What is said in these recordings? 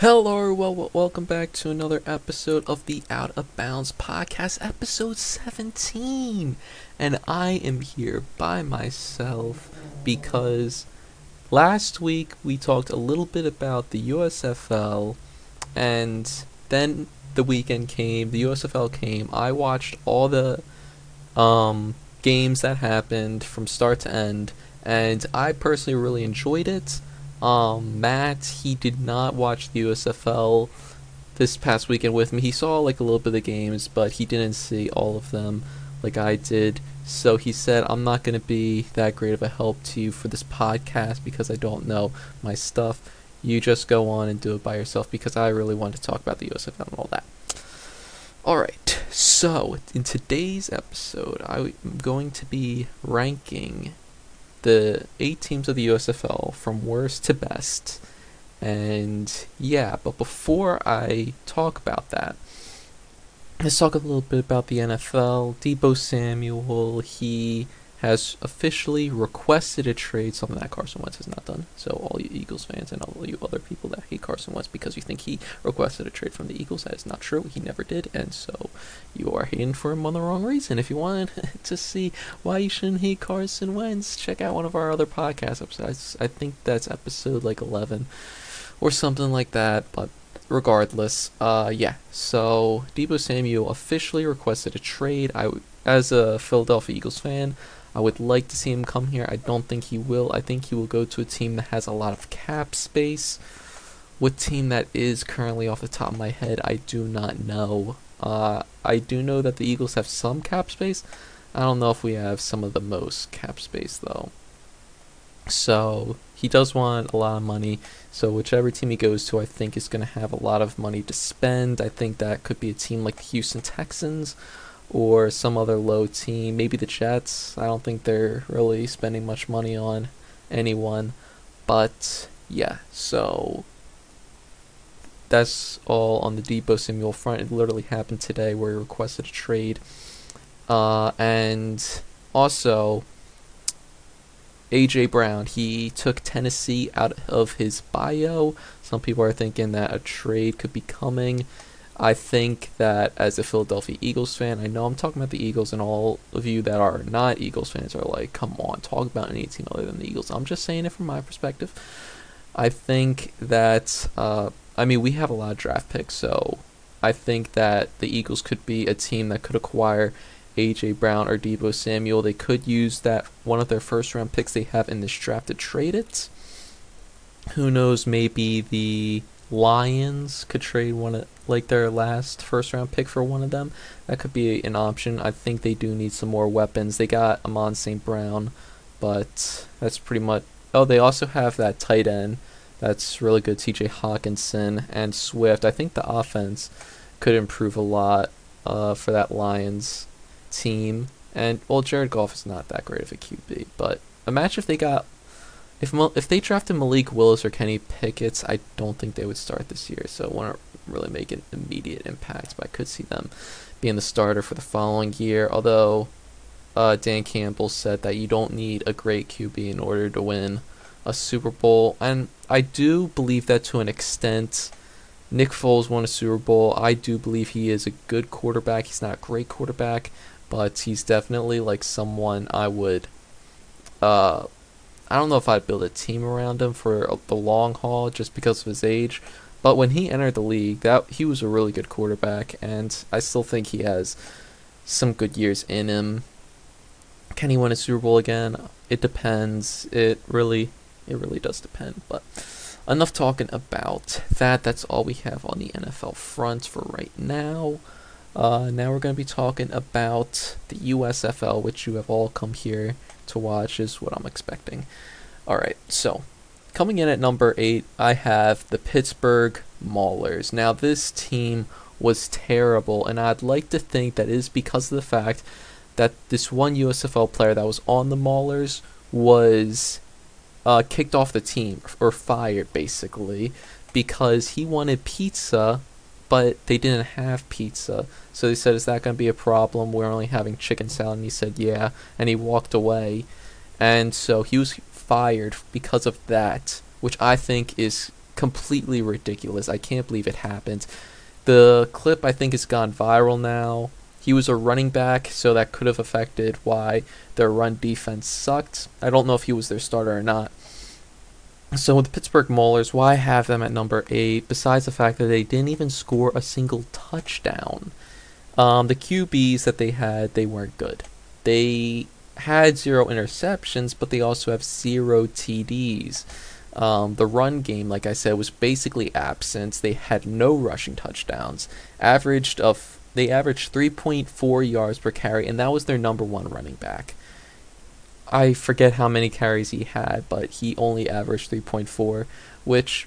Hello, well, well, welcome back to another episode of the Out of Bounds podcast, episode 17. And I am here by myself because last week we talked a little bit about the USFL, and then the weekend came, the USFL came. I watched all the um, games that happened from start to end, and I personally really enjoyed it. Um, Matt, he did not watch the USFL this past weekend with me. He saw like a little bit of the games, but he didn't see all of them like I did. So he said, I'm not going to be that great of a help to you for this podcast because I don't know my stuff. You just go on and do it by yourself because I really want to talk about the USFL and all that. Alright, so in today's episode, I'm going to be ranking the eight teams of the USFL from worst to best. And yeah, but before I talk about that, let's talk a little bit about the NFL. Deebo Samuel, he has officially requested a trade, something that Carson Wentz has not done. So all you Eagles fans and all you other people that hate Carson Wentz because you think he requested a trade from the Eagles, that is not true. He never did, and so you are hating for him on the wrong reason. If you want to see why you shouldn't hate Carson Wentz, check out one of our other podcast episodes. I think that's episode like eleven or something like that, but regardless, uh, yeah. So Deebo Samuel officially requested a trade. I, as a Philadelphia Eagles fan, I would like to see him come here. I don't think he will. I think he will go to a team that has a lot of cap space. What team that is currently off the top of my head, I do not know. Uh, I do know that the Eagles have some cap space. I don't know if we have some of the most cap space though. So he does want a lot of money. So whichever team he goes to, I think is going to have a lot of money to spend. I think that could be a team like the Houston Texans or some other low team, maybe the Jets. I don't think they're really spending much money on anyone, but yeah, so that's all on the Deebo Samuel front. It literally happened today where he requested a trade. Uh, and also, AJ Brown, he took Tennessee out of his bio. Some people are thinking that a trade could be coming. I think that as a Philadelphia Eagles fan, I know I'm talking about the Eagles, and all of you that are not Eagles fans are like, come on, talk about any team other than the Eagles. I'm just saying it from my perspective. I think that, uh, I mean, we have a lot of draft picks, so I think that the Eagles could be a team that could acquire AJ Brown or Deebo Samuel. They could use that one of their first round picks they have in this draft to trade it. Who knows? Maybe the Lions could trade one of like their last first round pick for one of them. That could be an option. I think they do need some more weapons. They got Amon St. Brown, but that's pretty much. Oh, they also have that tight end. That's really good. T.J. Hockenson and Swift. I think the offense could improve a lot uh, for that Lions team. And well, Jared Goff is not that great of a QB, but imagine if they got if if they drafted Malik Willis or Kenny Pickett, I don't think they would start this year. So it wouldn't really make an immediate impact. But I could see them being the starter for the following year. Although uh, Dan Campbell said that you don't need a great QB in order to win a Super Bowl, and I do believe that to an extent. Nick Foles won a Super Bowl. I do believe he is a good quarterback. He's not a great quarterback, but he's definitely like someone I would uh, I don't know if I'd build a team around him for the long haul just because of his age. But when he entered the league, that he was a really good quarterback, and I still think he has some good years in him. Can he win a Super Bowl again? It depends. It really, it really does depend. But enough talking about that. That's all we have on the NFL front for right now. Uh, now we're going to be talking about the USFL, which you have all come here to watch, is what I'm expecting. All right, so coming in at number eight, I have the Pittsburgh Maulers. Now, this team was terrible, and I'd like to think that is because of the fact that this one USFL player that was on the Maulers was uh, kicked off the team or fired, basically, because he wanted pizza but they didn't have pizza. So they said, Is that going to be a problem? We're only having chicken salad. And he said, Yeah. And he walked away. And so he was fired because of that, which I think is completely ridiculous. I can't believe it happened. The clip I think has gone viral now. He was a running back, so that could have affected why their run defense sucked. I don't know if he was their starter or not. So with the Pittsburgh Maulers, why have them at number eight? Besides the fact that they didn't even score a single touchdown, um, the QBs that they had they weren't good. They had zero interceptions, but they also have zero TDs. Um, the run game, like I said, was basically absent. They had no rushing touchdowns. Averaged of they averaged 3.4 yards per carry, and that was their number one running back. I forget how many carries he had, but he only averaged 3.4, which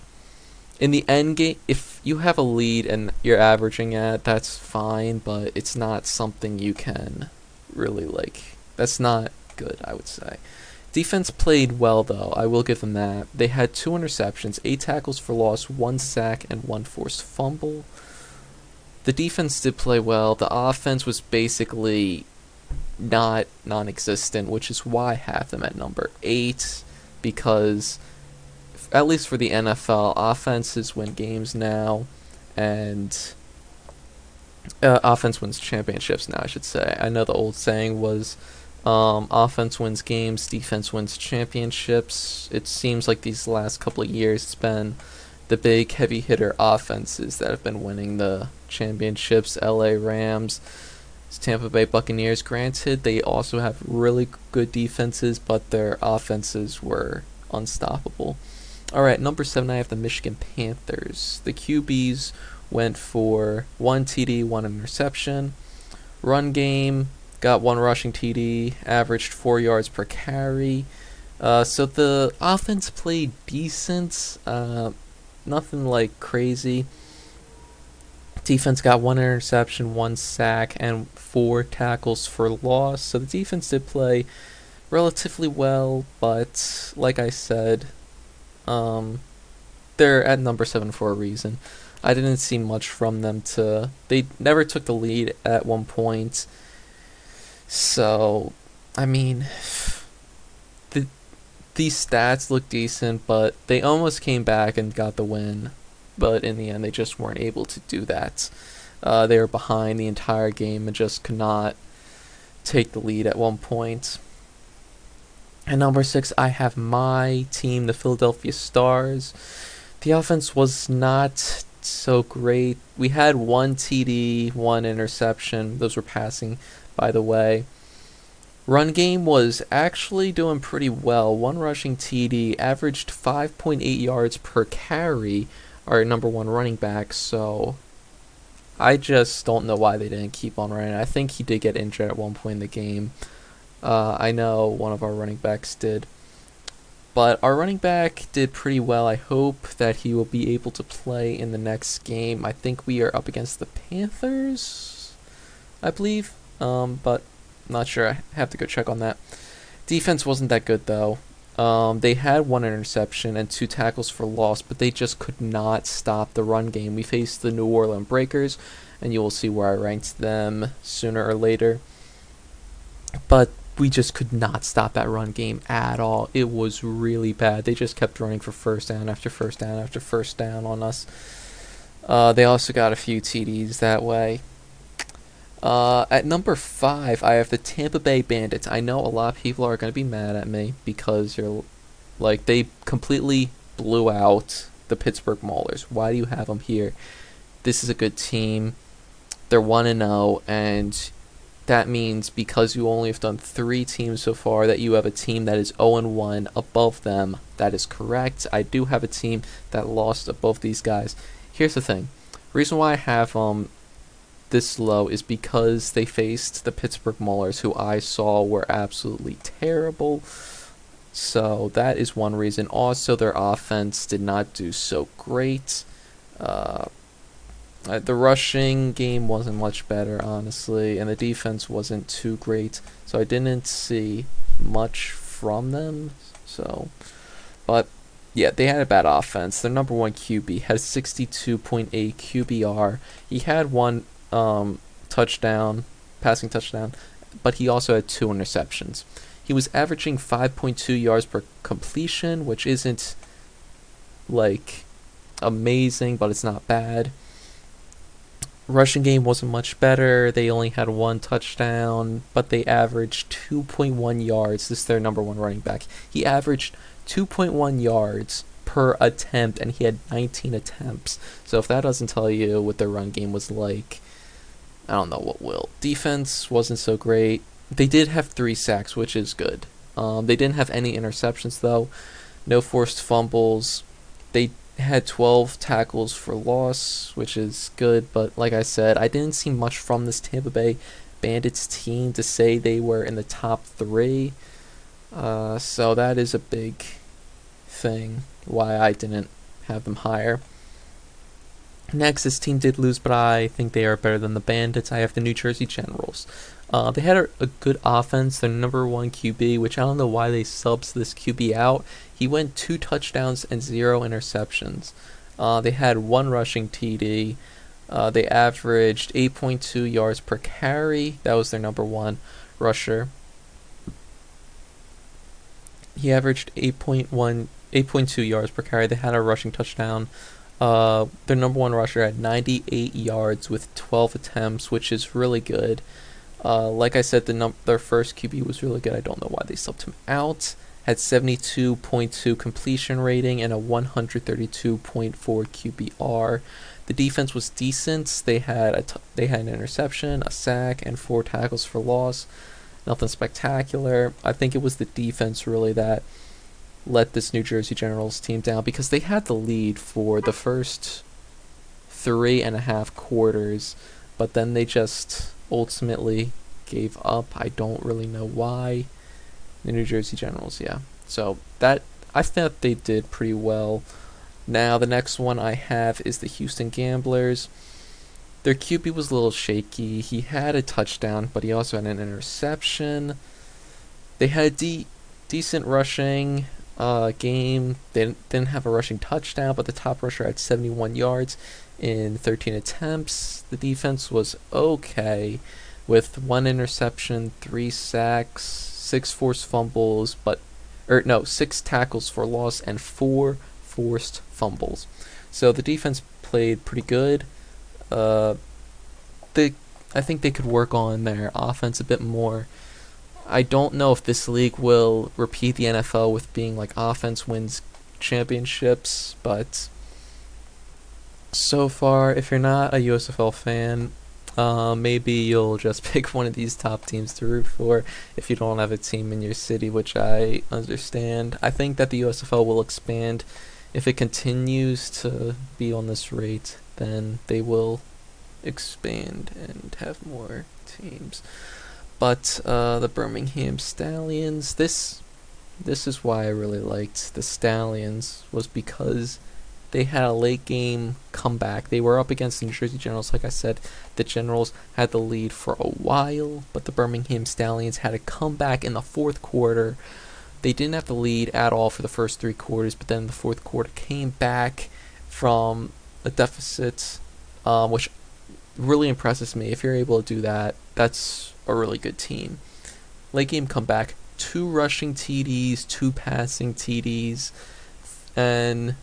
in the end game, if you have a lead and you're averaging at, that's fine, but it's not something you can really like. That's not good, I would say. Defense played well, though. I will give them that. They had two interceptions, eight tackles for loss, one sack, and one forced fumble. The defense did play well. The offense was basically not non-existent, which is why I have them at number eight, because at least for the NFL, offenses win games now, and uh, offense wins championships now. I should say. I know the old saying was um, offense wins games, defense wins championships. It seems like these last couple of years it's been the big heavy hitter offenses that have been winning the championships. LA Rams, Tampa Bay Buccaneers. Granted, they also have really good defenses, but their offenses were unstoppable. All right, number seven, I have the Michigan Panthers. The QBs went for one TD, one interception. Run game, got one rushing TD, averaged four yards per carry. Uh, so the offense played decent, uh, nothing like crazy. Defense got one interception, one sack, and four tackles for loss. So the defense did play relatively well, but like I said, um, they're at number seven for a reason. I didn't see much from them to. They never took the lead at one point. So, I mean, the these stats look decent, but they almost came back and got the win. But in the end, they just weren't able to do that. Uh, they were behind the entire game and just could not take the lead at one point. And number six, I have my team, the Philadelphia Stars. The offense was not so great. We had one TD, one interception. Those were passing by the way. Run game was actually doing pretty well. One rushing TD averaged 5.8 yards per carry, our number one running back. So I just don't know why they didn't keep on running. I think he did get injured at one point in the game. Uh, I know one of our running backs did. But our running back did pretty well. I hope that he will be able to play in the next game. I think we are up against the Panthers, I believe. Um, but not sure. I have to go check on that. Defense wasn't that good though. Um, they had one interception and two tackles for loss, but they just could not stop the run game. We faced the New Orleans Breakers, and you will see where I ranked them sooner or later. But we just could not stop that run game at all. It was really bad. They just kept running for first down after first down after first down on us. Uh, they also got a few TDs that way. Uh, at number five, I have the Tampa Bay Bandits. I know a lot of people are going to be mad at me because you're like they completely blew out the Pittsburgh Maulers. Why do you have them here? This is a good team. They're one and zero, oh, and that means because you only have done three teams so far that you have a team that is 0 and 1 above them. That is correct. I do have a team that lost above these guys. Here's the thing. Reason why I have um this low is because they faced the Pittsburgh Maulers, who I saw were absolutely terrible. So that is one reason. Also, their offense did not do so great. Uh, the rushing game wasn't much better, honestly, and the defense wasn't too great. So I didn't see much from them. So, but yeah, they had a bad offense. Their number one QB had 62.8 QBR. He had one um, touchdown, passing touchdown, but he also had two interceptions. He was averaging 5.2 yards per completion, which isn't like amazing, but it's not bad. Rushing game wasn't much better. They only had one touchdown, but they averaged 2.1 yards. This is their number one running back. He averaged 2.1 yards per attempt, and he had 19 attempts. So if that doesn't tell you what their run game was like, I don't know what will. Defense wasn't so great. They did have three sacks, which is good. Um, they didn't have any interceptions though. No forced fumbles. They had 12 tackles for loss, which is good. But like I said, I didn't see much from this Tampa Bay Bandits team to say they were in the top three. Uh, so that is a big thing why I didn't have them higher. Next, this team did lose, but I think they are better than the Bandits. I have the New Jersey Generals. Uh, they had a, a, good offense. Their number one QB, which I don't know why they subs this QB out. He went two touchdowns and zero interceptions. Uh, they had one rushing TD. Uh, they averaged 8.2 yards per carry. That was their number one rusher. He averaged 8.1, 8.2 yards per carry. They had a rushing touchdown. Uh, their number one rusher had 98 yards with 12 attempts, which is really good. Uh, like I said, the num- their first QB was really good. I don't know why they subbed him out. Had 72.2 completion rating and a 132.4 QBR. The defense was decent. They had a t- they had an interception, a sack, and four tackles for loss. Nothing spectacular. I think it was the defense really that let this New Jersey Generals team down because they had the lead for the first three and a half quarters, but then they just ultimately gave up. I don't really know why. The New Jersey Generals, yeah. So that I thought they did pretty well. Now the next one I have is the Houston Gamblers. Their QB was a little shaky. He had a touchdown, but he also had an interception. They had de- decent rushing uh, game. They didn't, didn't have a rushing touchdown, but the top rusher had 71 yards in 13 attempts. The defense was okay with one interception, three sacks, six forced fumbles, but or no, six tackles for loss and four forced fumbles. So the defense played pretty good. Uh, I think they could work on their offense a bit more. I don't know if this league will repeat the NFL with being like offense wins championships, but so far, if you're not a USFL fan, uh, maybe you'll just pick one of these top teams to root for if you don't have a team in your city, which I understand. I think that the USFL will expand. If it continues to be on this rate, then they will expand and have more teams. But uh, the Birmingham Stallions, this this is why I really liked the Stallions was because they had a late game comeback. They were up against the New Jersey Generals. Like I said, the Generals had the lead for a while, but the Birmingham Stallions had a comeback in the fourth quarter. They didn't have the lead at all for the first three quarters, but then the fourth quarter came back from a deficit, um, which really impresses me. If you're able to do that, that's a really good team. Late game comeback, two rushing TDs, two passing TDs, and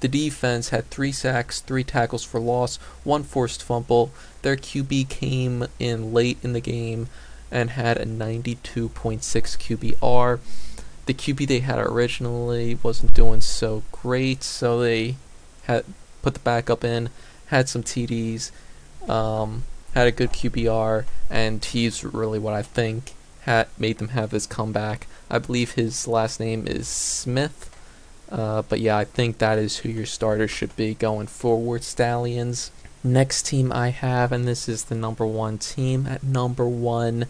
the defense had three sacks, three tackles for loss, one forced fumble. Their QB came in late in the game and had a 92.6 QBR. The QB they had originally wasn't doing so great, so they had put the backup in, had some TDs, um, had a good QBR, and he's really what I think had made them have this comeback. I believe his last name is Smith. Uh, but yeah, I think that is who your starter should be going forward, Stallions. Next team I have, and this is the number one team at number one,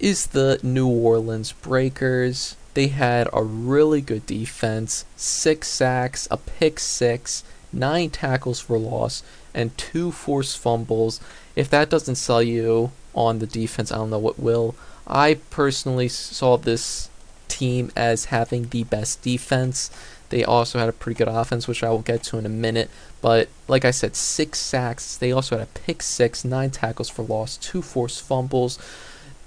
is the New Orleans Breakers. They had a really good defense, six sacks, a pick six, nine tackles for loss, and two forced fumbles. If that doesn't sell you on the defense, I don't know what will. I personally saw this team as having the best defense. They also had a pretty good offense, which I will get to in a minute. But like I said, six sacks. They also had a pick six, nine tackles for loss, two forced fumbles.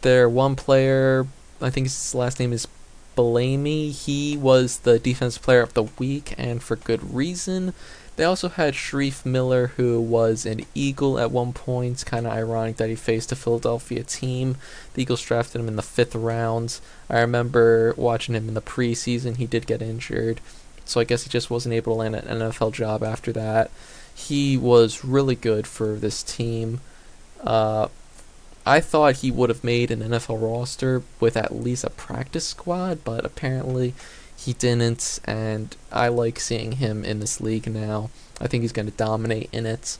Their one player, I think his last name is Bellamy. He was the defense player of the week, and for good reason. They also had Shareef Miller, who was an Eagle at one point. Kind of ironic that he faced a Philadelphia team. The Eagles drafted him in the fifth round. I remember watching him in the preseason. He did get injured, so I guess he just wasn't able to land an NFL job after that. He was really good for this team. Uh, I thought he would have made an NFL roster with at least a practice squad, but apparently he didn't, and I like seeing him in this league now. I think he's going to dominate in it.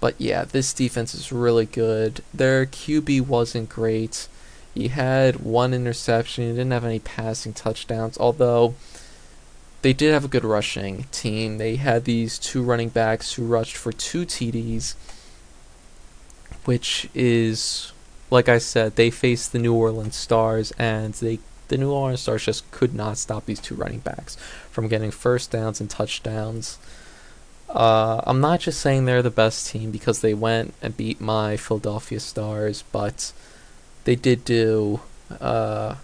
But yeah, this defense is really good. Their QB wasn't great. He had one interception. He didn't have any passing touchdowns, although they did have a good rushing team. They had these two running backs who rushed for two TDs, which is, like I said, they faced the New Orleans Stars, and they the New Orleans Stars just could not stop these two running backs from getting first downs and touchdowns. Uh, I'm not just saying they're the best team because they went and beat my Philadelphia Stars, but they did do uh,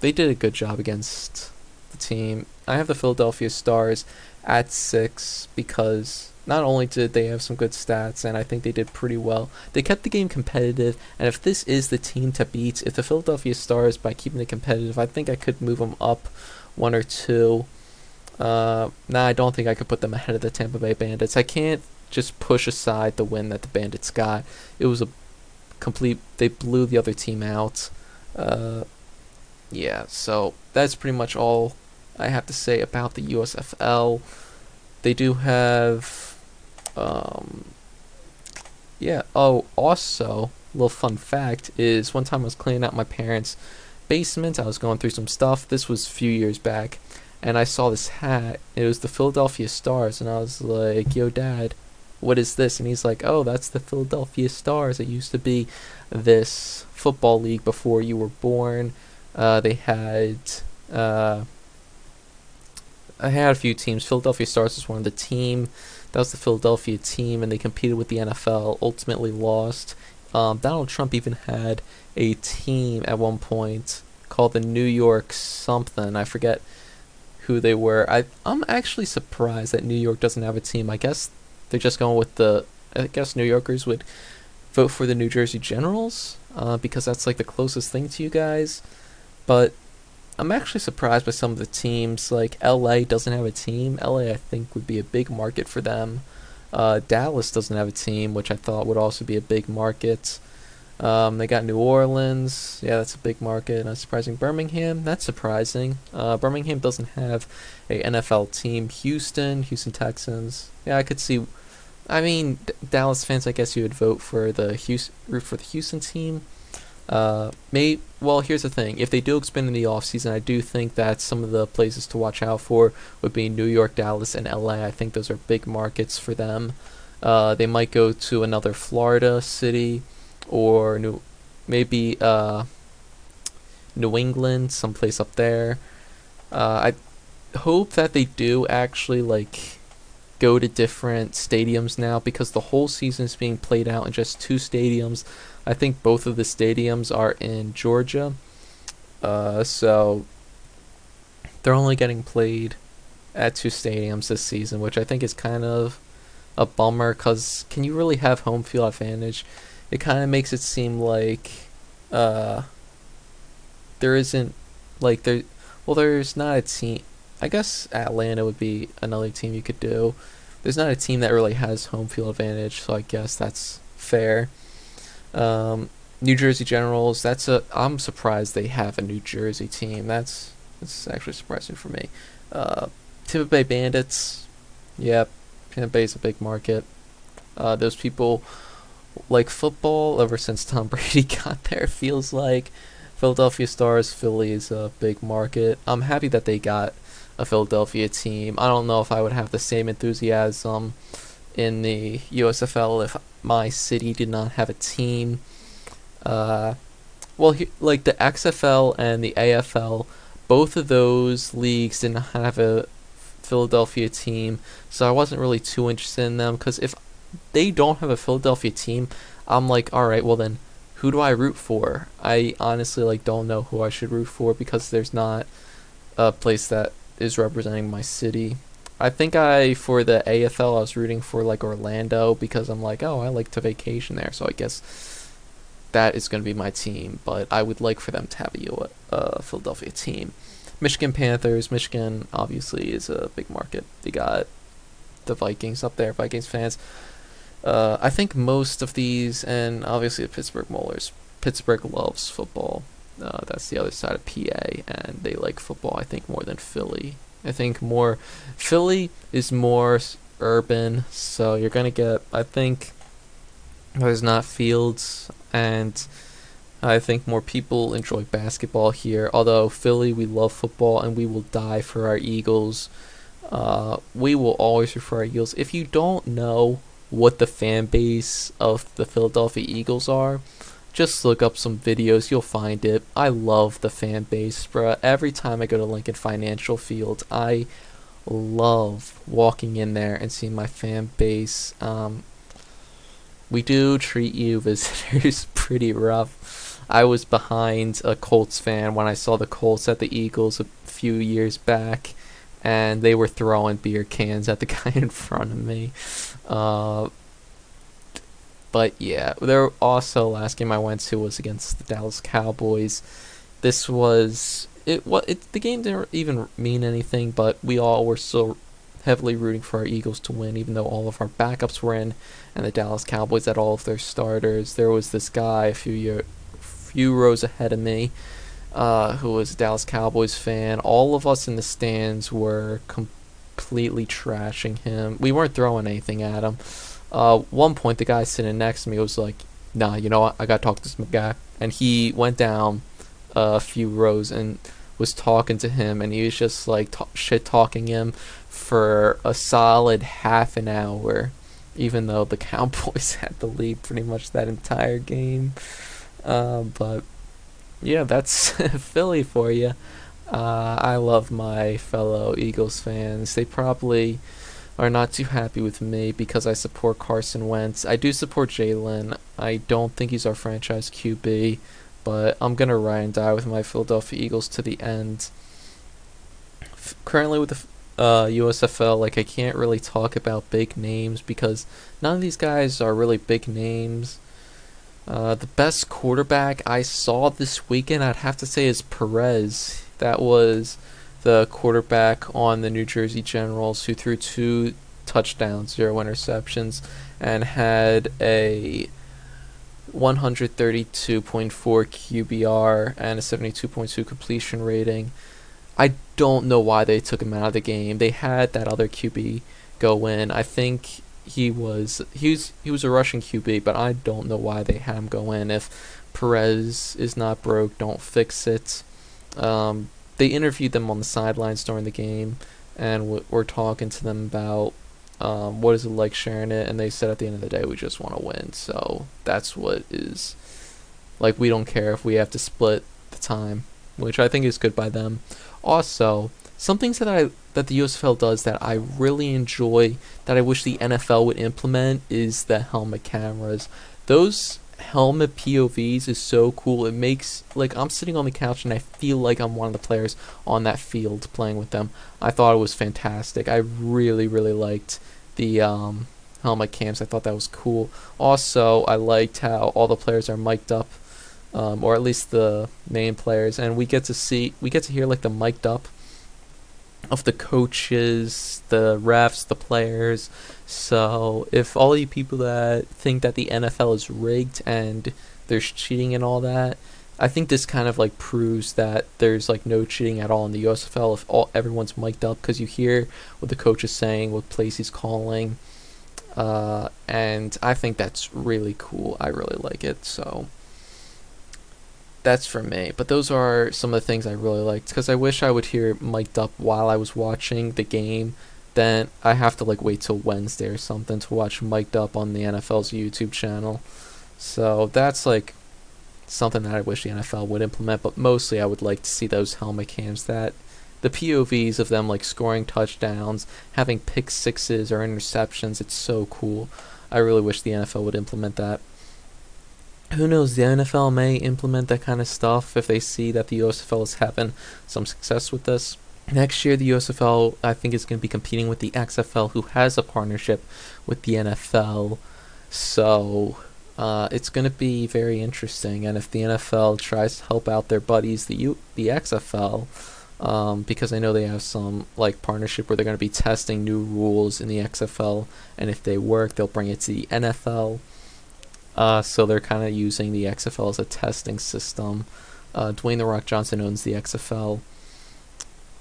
they did a good job against the team. I have the Philadelphia Stars at six because not only did they have some good stats, and I think they did pretty well, they kept the game competitive. And if this is the team to beat, if the Philadelphia Stars, by keeping it competitive, I think I could move them up one or two. Uh, nah, I don't think I could put them ahead of the Tampa Bay Bandits. I can't just push aside the win that the Bandits got. It was a complete. They blew the other team out. Uh, yeah, so that's pretty much all I have to say about the USFL. They do have um, yeah. Oh, also, little fun fact is one time I was cleaning out my parents' basement. I was going through some stuff. This was a few years back, and I saw this hat. It was the Philadelphia Stars, and I was like, "Yo, Dad, what is this?" And he's like, "Oh, that's the Philadelphia Stars. It used to be this football league before you were born. Uh, they had." Uh, I had a few teams. Philadelphia Stars was one of the team. That was the Philadelphia team, and they competed with the NFL. Ultimately lost. Um, Donald Trump even had a team at one point called the New York something. I forget who they were. I I'm actually surprised that New York doesn't have a team. I guess they're just going with the. I guess New Yorkers would vote for the New Jersey Generals uh, because that's like the closest thing to you guys. But I'm actually surprised by some of the teams. Like LA doesn't have a team. LA, I think, would be a big market for them. Uh, Dallas doesn't have a team, which I thought would also be a big market. Um, they got New Orleans. Yeah, that's a big market. Not surprising. Birmingham. That's surprising. Uh, Birmingham doesn't have a NFL team. Houston, Houston Texans. Yeah, I could see. I mean, D- Dallas fans. I guess you would vote for the Houston, root for the Houston team. Uh, may well, here's the thing: if they do expand in the off season, I do think that some of the places to watch out for would be New York, Dallas, and LA. I think those are big markets for them. Uh, they might go to another Florida city, or New, maybe uh, New England, someplace up there. Uh, I hope that they do actually like go to different stadiums now because the whole season is being played out in just two stadiums. I think both of the stadiums are in Georgia. Uh, so they're only getting played at two stadiums this season, which I think is kind of a bummer because can you really have home field advantage? It kind of makes it seem like uh, there isn't like there. Well, there's not a team. I guess Atlanta would be another team you could do. There's not a team that really has home field advantage, so I guess that's fair. Um, New Jersey Generals. That's a. I'm surprised they have a New Jersey team. That's that's actually surprising for me. Uh, Tampa Bay Bandits. Yep, Tampa Bay's a big market. Uh, those people like football ever since Tom Brady got there. Feels like Philadelphia Stars, Philly is a big market. I'm happy that they got a Philadelphia team. I don't know if I would have the same enthusiasm in the USFL if my city did not have a team. Uh, well, he, like the XFL and the AFL, both of those leagues didn't have a Philadelphia team, so I wasn't really too interested in them. Because if they don't have a Philadelphia team, I'm like, all right, well then, who do I root for? I honestly like don't know who I should root for because there's not a place that is representing my city. I think I for the AFL I was rooting for like Orlando because I'm like, oh, I like to vacation there, so I guess that is going to be my team. But I would like for them to have a uh, Philadelphia team. Michigan Panthers. Michigan obviously is a big market. They got the Vikings up there, Vikings fans. Uh, I think most of these, and obviously the Pittsburgh Maulers. Pittsburgh loves football. Uh, that's the other side of PA, and they like football. I think more than Philly. I think more Philly is more urban, so you're gonna get. I think there's not fields, and I think more people enjoy basketball here. Although Philly, we love football, and we will die for our Eagles. Uh, we will always for our Eagles. If you don't know what the fan base of the Philadelphia Eagles are, just look up some videos, you'll find it. I love the fan base, bruh. Every time I go to Lincoln Financial Field, I love walking in there and seeing my fan base. Um, we do treat you visitors pretty rough. I was behind a Colts fan when I saw the Colts at the Eagles a few years back, and they were throwing beer cans at the guy in front of me. Uh, but yeah, there also last game I went to was against the Dallas Cowboys. This was it. What it, the game didn't even mean anything, but we all were so heavily rooting for our Eagles to win, even though all of our backups were in, and the Dallas Cowboys had all of their starters. There was this guy a few year, few rows ahead of me, uh, who was a Dallas Cowboys fan. All of us in the stands were completely trashing him. We weren't throwing anything at him uh, one point the guy sitting next to me was like, "Nah, you know what? I gotta talk to this guy." And he went down a few rows and was talking to him, and he was just like t- shit talking him for a solid half an hour, even though the Cowboys had the lead pretty much that entire game. Uh, but yeah, that's Philly for you. Uh, I love my fellow Eagles fans. They probably are not too happy with me because I support Carson Wentz. I do support Jalen. I don't think he's our franchise QB, but I'm gonna ride and die with my Philadelphia Eagles to the end. F- currently with the uh, USFL, like I can't really talk about big names because none of these guys are really big names. Uh, the best quarterback I saw this weekend, I'd have to say, is Perez. That was the quarterback on the New Jersey Generals who threw two touchdowns, zero interceptions, and had a 132.4 QBR and a 72.2 completion rating. I don't know why they took him out of the game. They had that other QB go in. I think he was he was he was a Russian QB, but I don't know why they had him go in. If Perez is not broke, don't fix it. Um, they interviewed them on the sidelines during the game, and w- were talking to them about um, what is it like sharing it. And they said at the end of the day, we just want to win. So that's what is like. We don't care if we have to split the time, which I think is good by them. Also, some things that I that the USFL does that I really enjoy that I wish the NFL would implement is the helmet cameras. Those helmet POVs is so cool. It makes like I'm sitting on the couch and I feel like I'm one of the players on that field playing with them. I thought it was fantastic. I really really liked the um, helmet cams. I thought that was cool. Also, I liked how all the players are mic'd up, um, or at least the main players, and we get to see we get to hear like the mic'd up of the coaches, the refs, the players. So if all you people that think that the NFL is rigged and there's cheating and all that, I think this kind of like proves that there's like no cheating at all in the USFL if all everyone's mic'd up because you hear what the coach is saying, what plays he's calling, uh, and I think that's really cool. I really like it. So that's for me. But those are some of the things I really liked because I wish I would hear mic'd up while I was watching the game. Then I have to like wait till Wednesday or something to watch mic'd up on the NFL's YouTube channel. So that's like something that I wish the NFL would implement. But mostly I would like to see those helmet cams that the POVs of them like scoring touchdowns, having pick sixes or interceptions. It's so cool. I really wish the NFL would implement that who knows, the NFL may implement that kind of stuff if they see that the USFL is having some success with this. next year the USFL I think is going to be competing with the XFL, who has a partnership with the NFL. So uh, it's going to be very interesting. And if the NFL tries to help out their buddies, the U- the XFL, um, because I know they have some like partnership where they're going to be testing new rules in the XFL, and if they work, they'll bring it to the NFL. Uh, so they're kind of using the XFL as a testing system. Uh, Dwayne the Rock Johnson owns the XFL.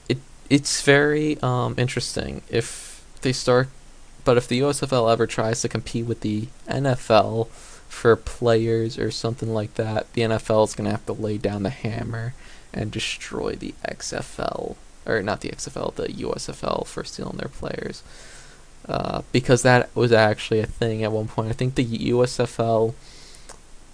It it's very um, interesting if they start, but if the USFL ever tries to compete with the NFL for players or something like that, the NFL is gonna have to lay down the hammer and destroy the XFL or not the XFL, the USFL for stealing their players. Uh, because that was actually a thing at one point. I think the USFL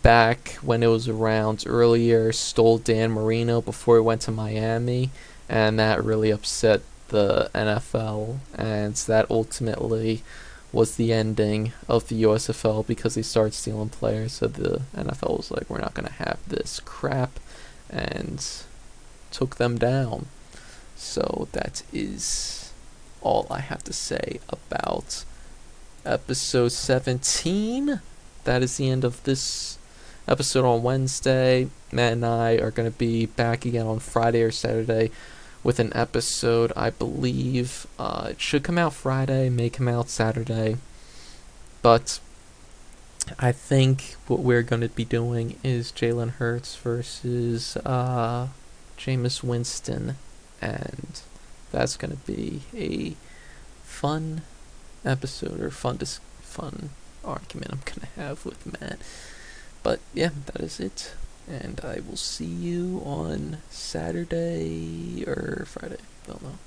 back when it was around earlier stole Dan Marino before he went to Miami, and that really upset the NFL, and that ultimately was the ending of the USFL because they started stealing players. So the NFL was like, we're not going to have this crap, and took them down. So that is all I have to say about episode 17. That is the end of this episode on Wednesday. Matt and I are going to be back again on Friday or Saturday with an episode. I believe uh, it should come out Friday, may come out Saturday. But I think what we're going to be doing is Jalen Hurts versus uh, Jameis Winston. And that's going to be a fun episode or fun dis- fun argument I'm going to have with Matt. But yeah, that is it. And I will see you on Saturday or Friday. I Don't know.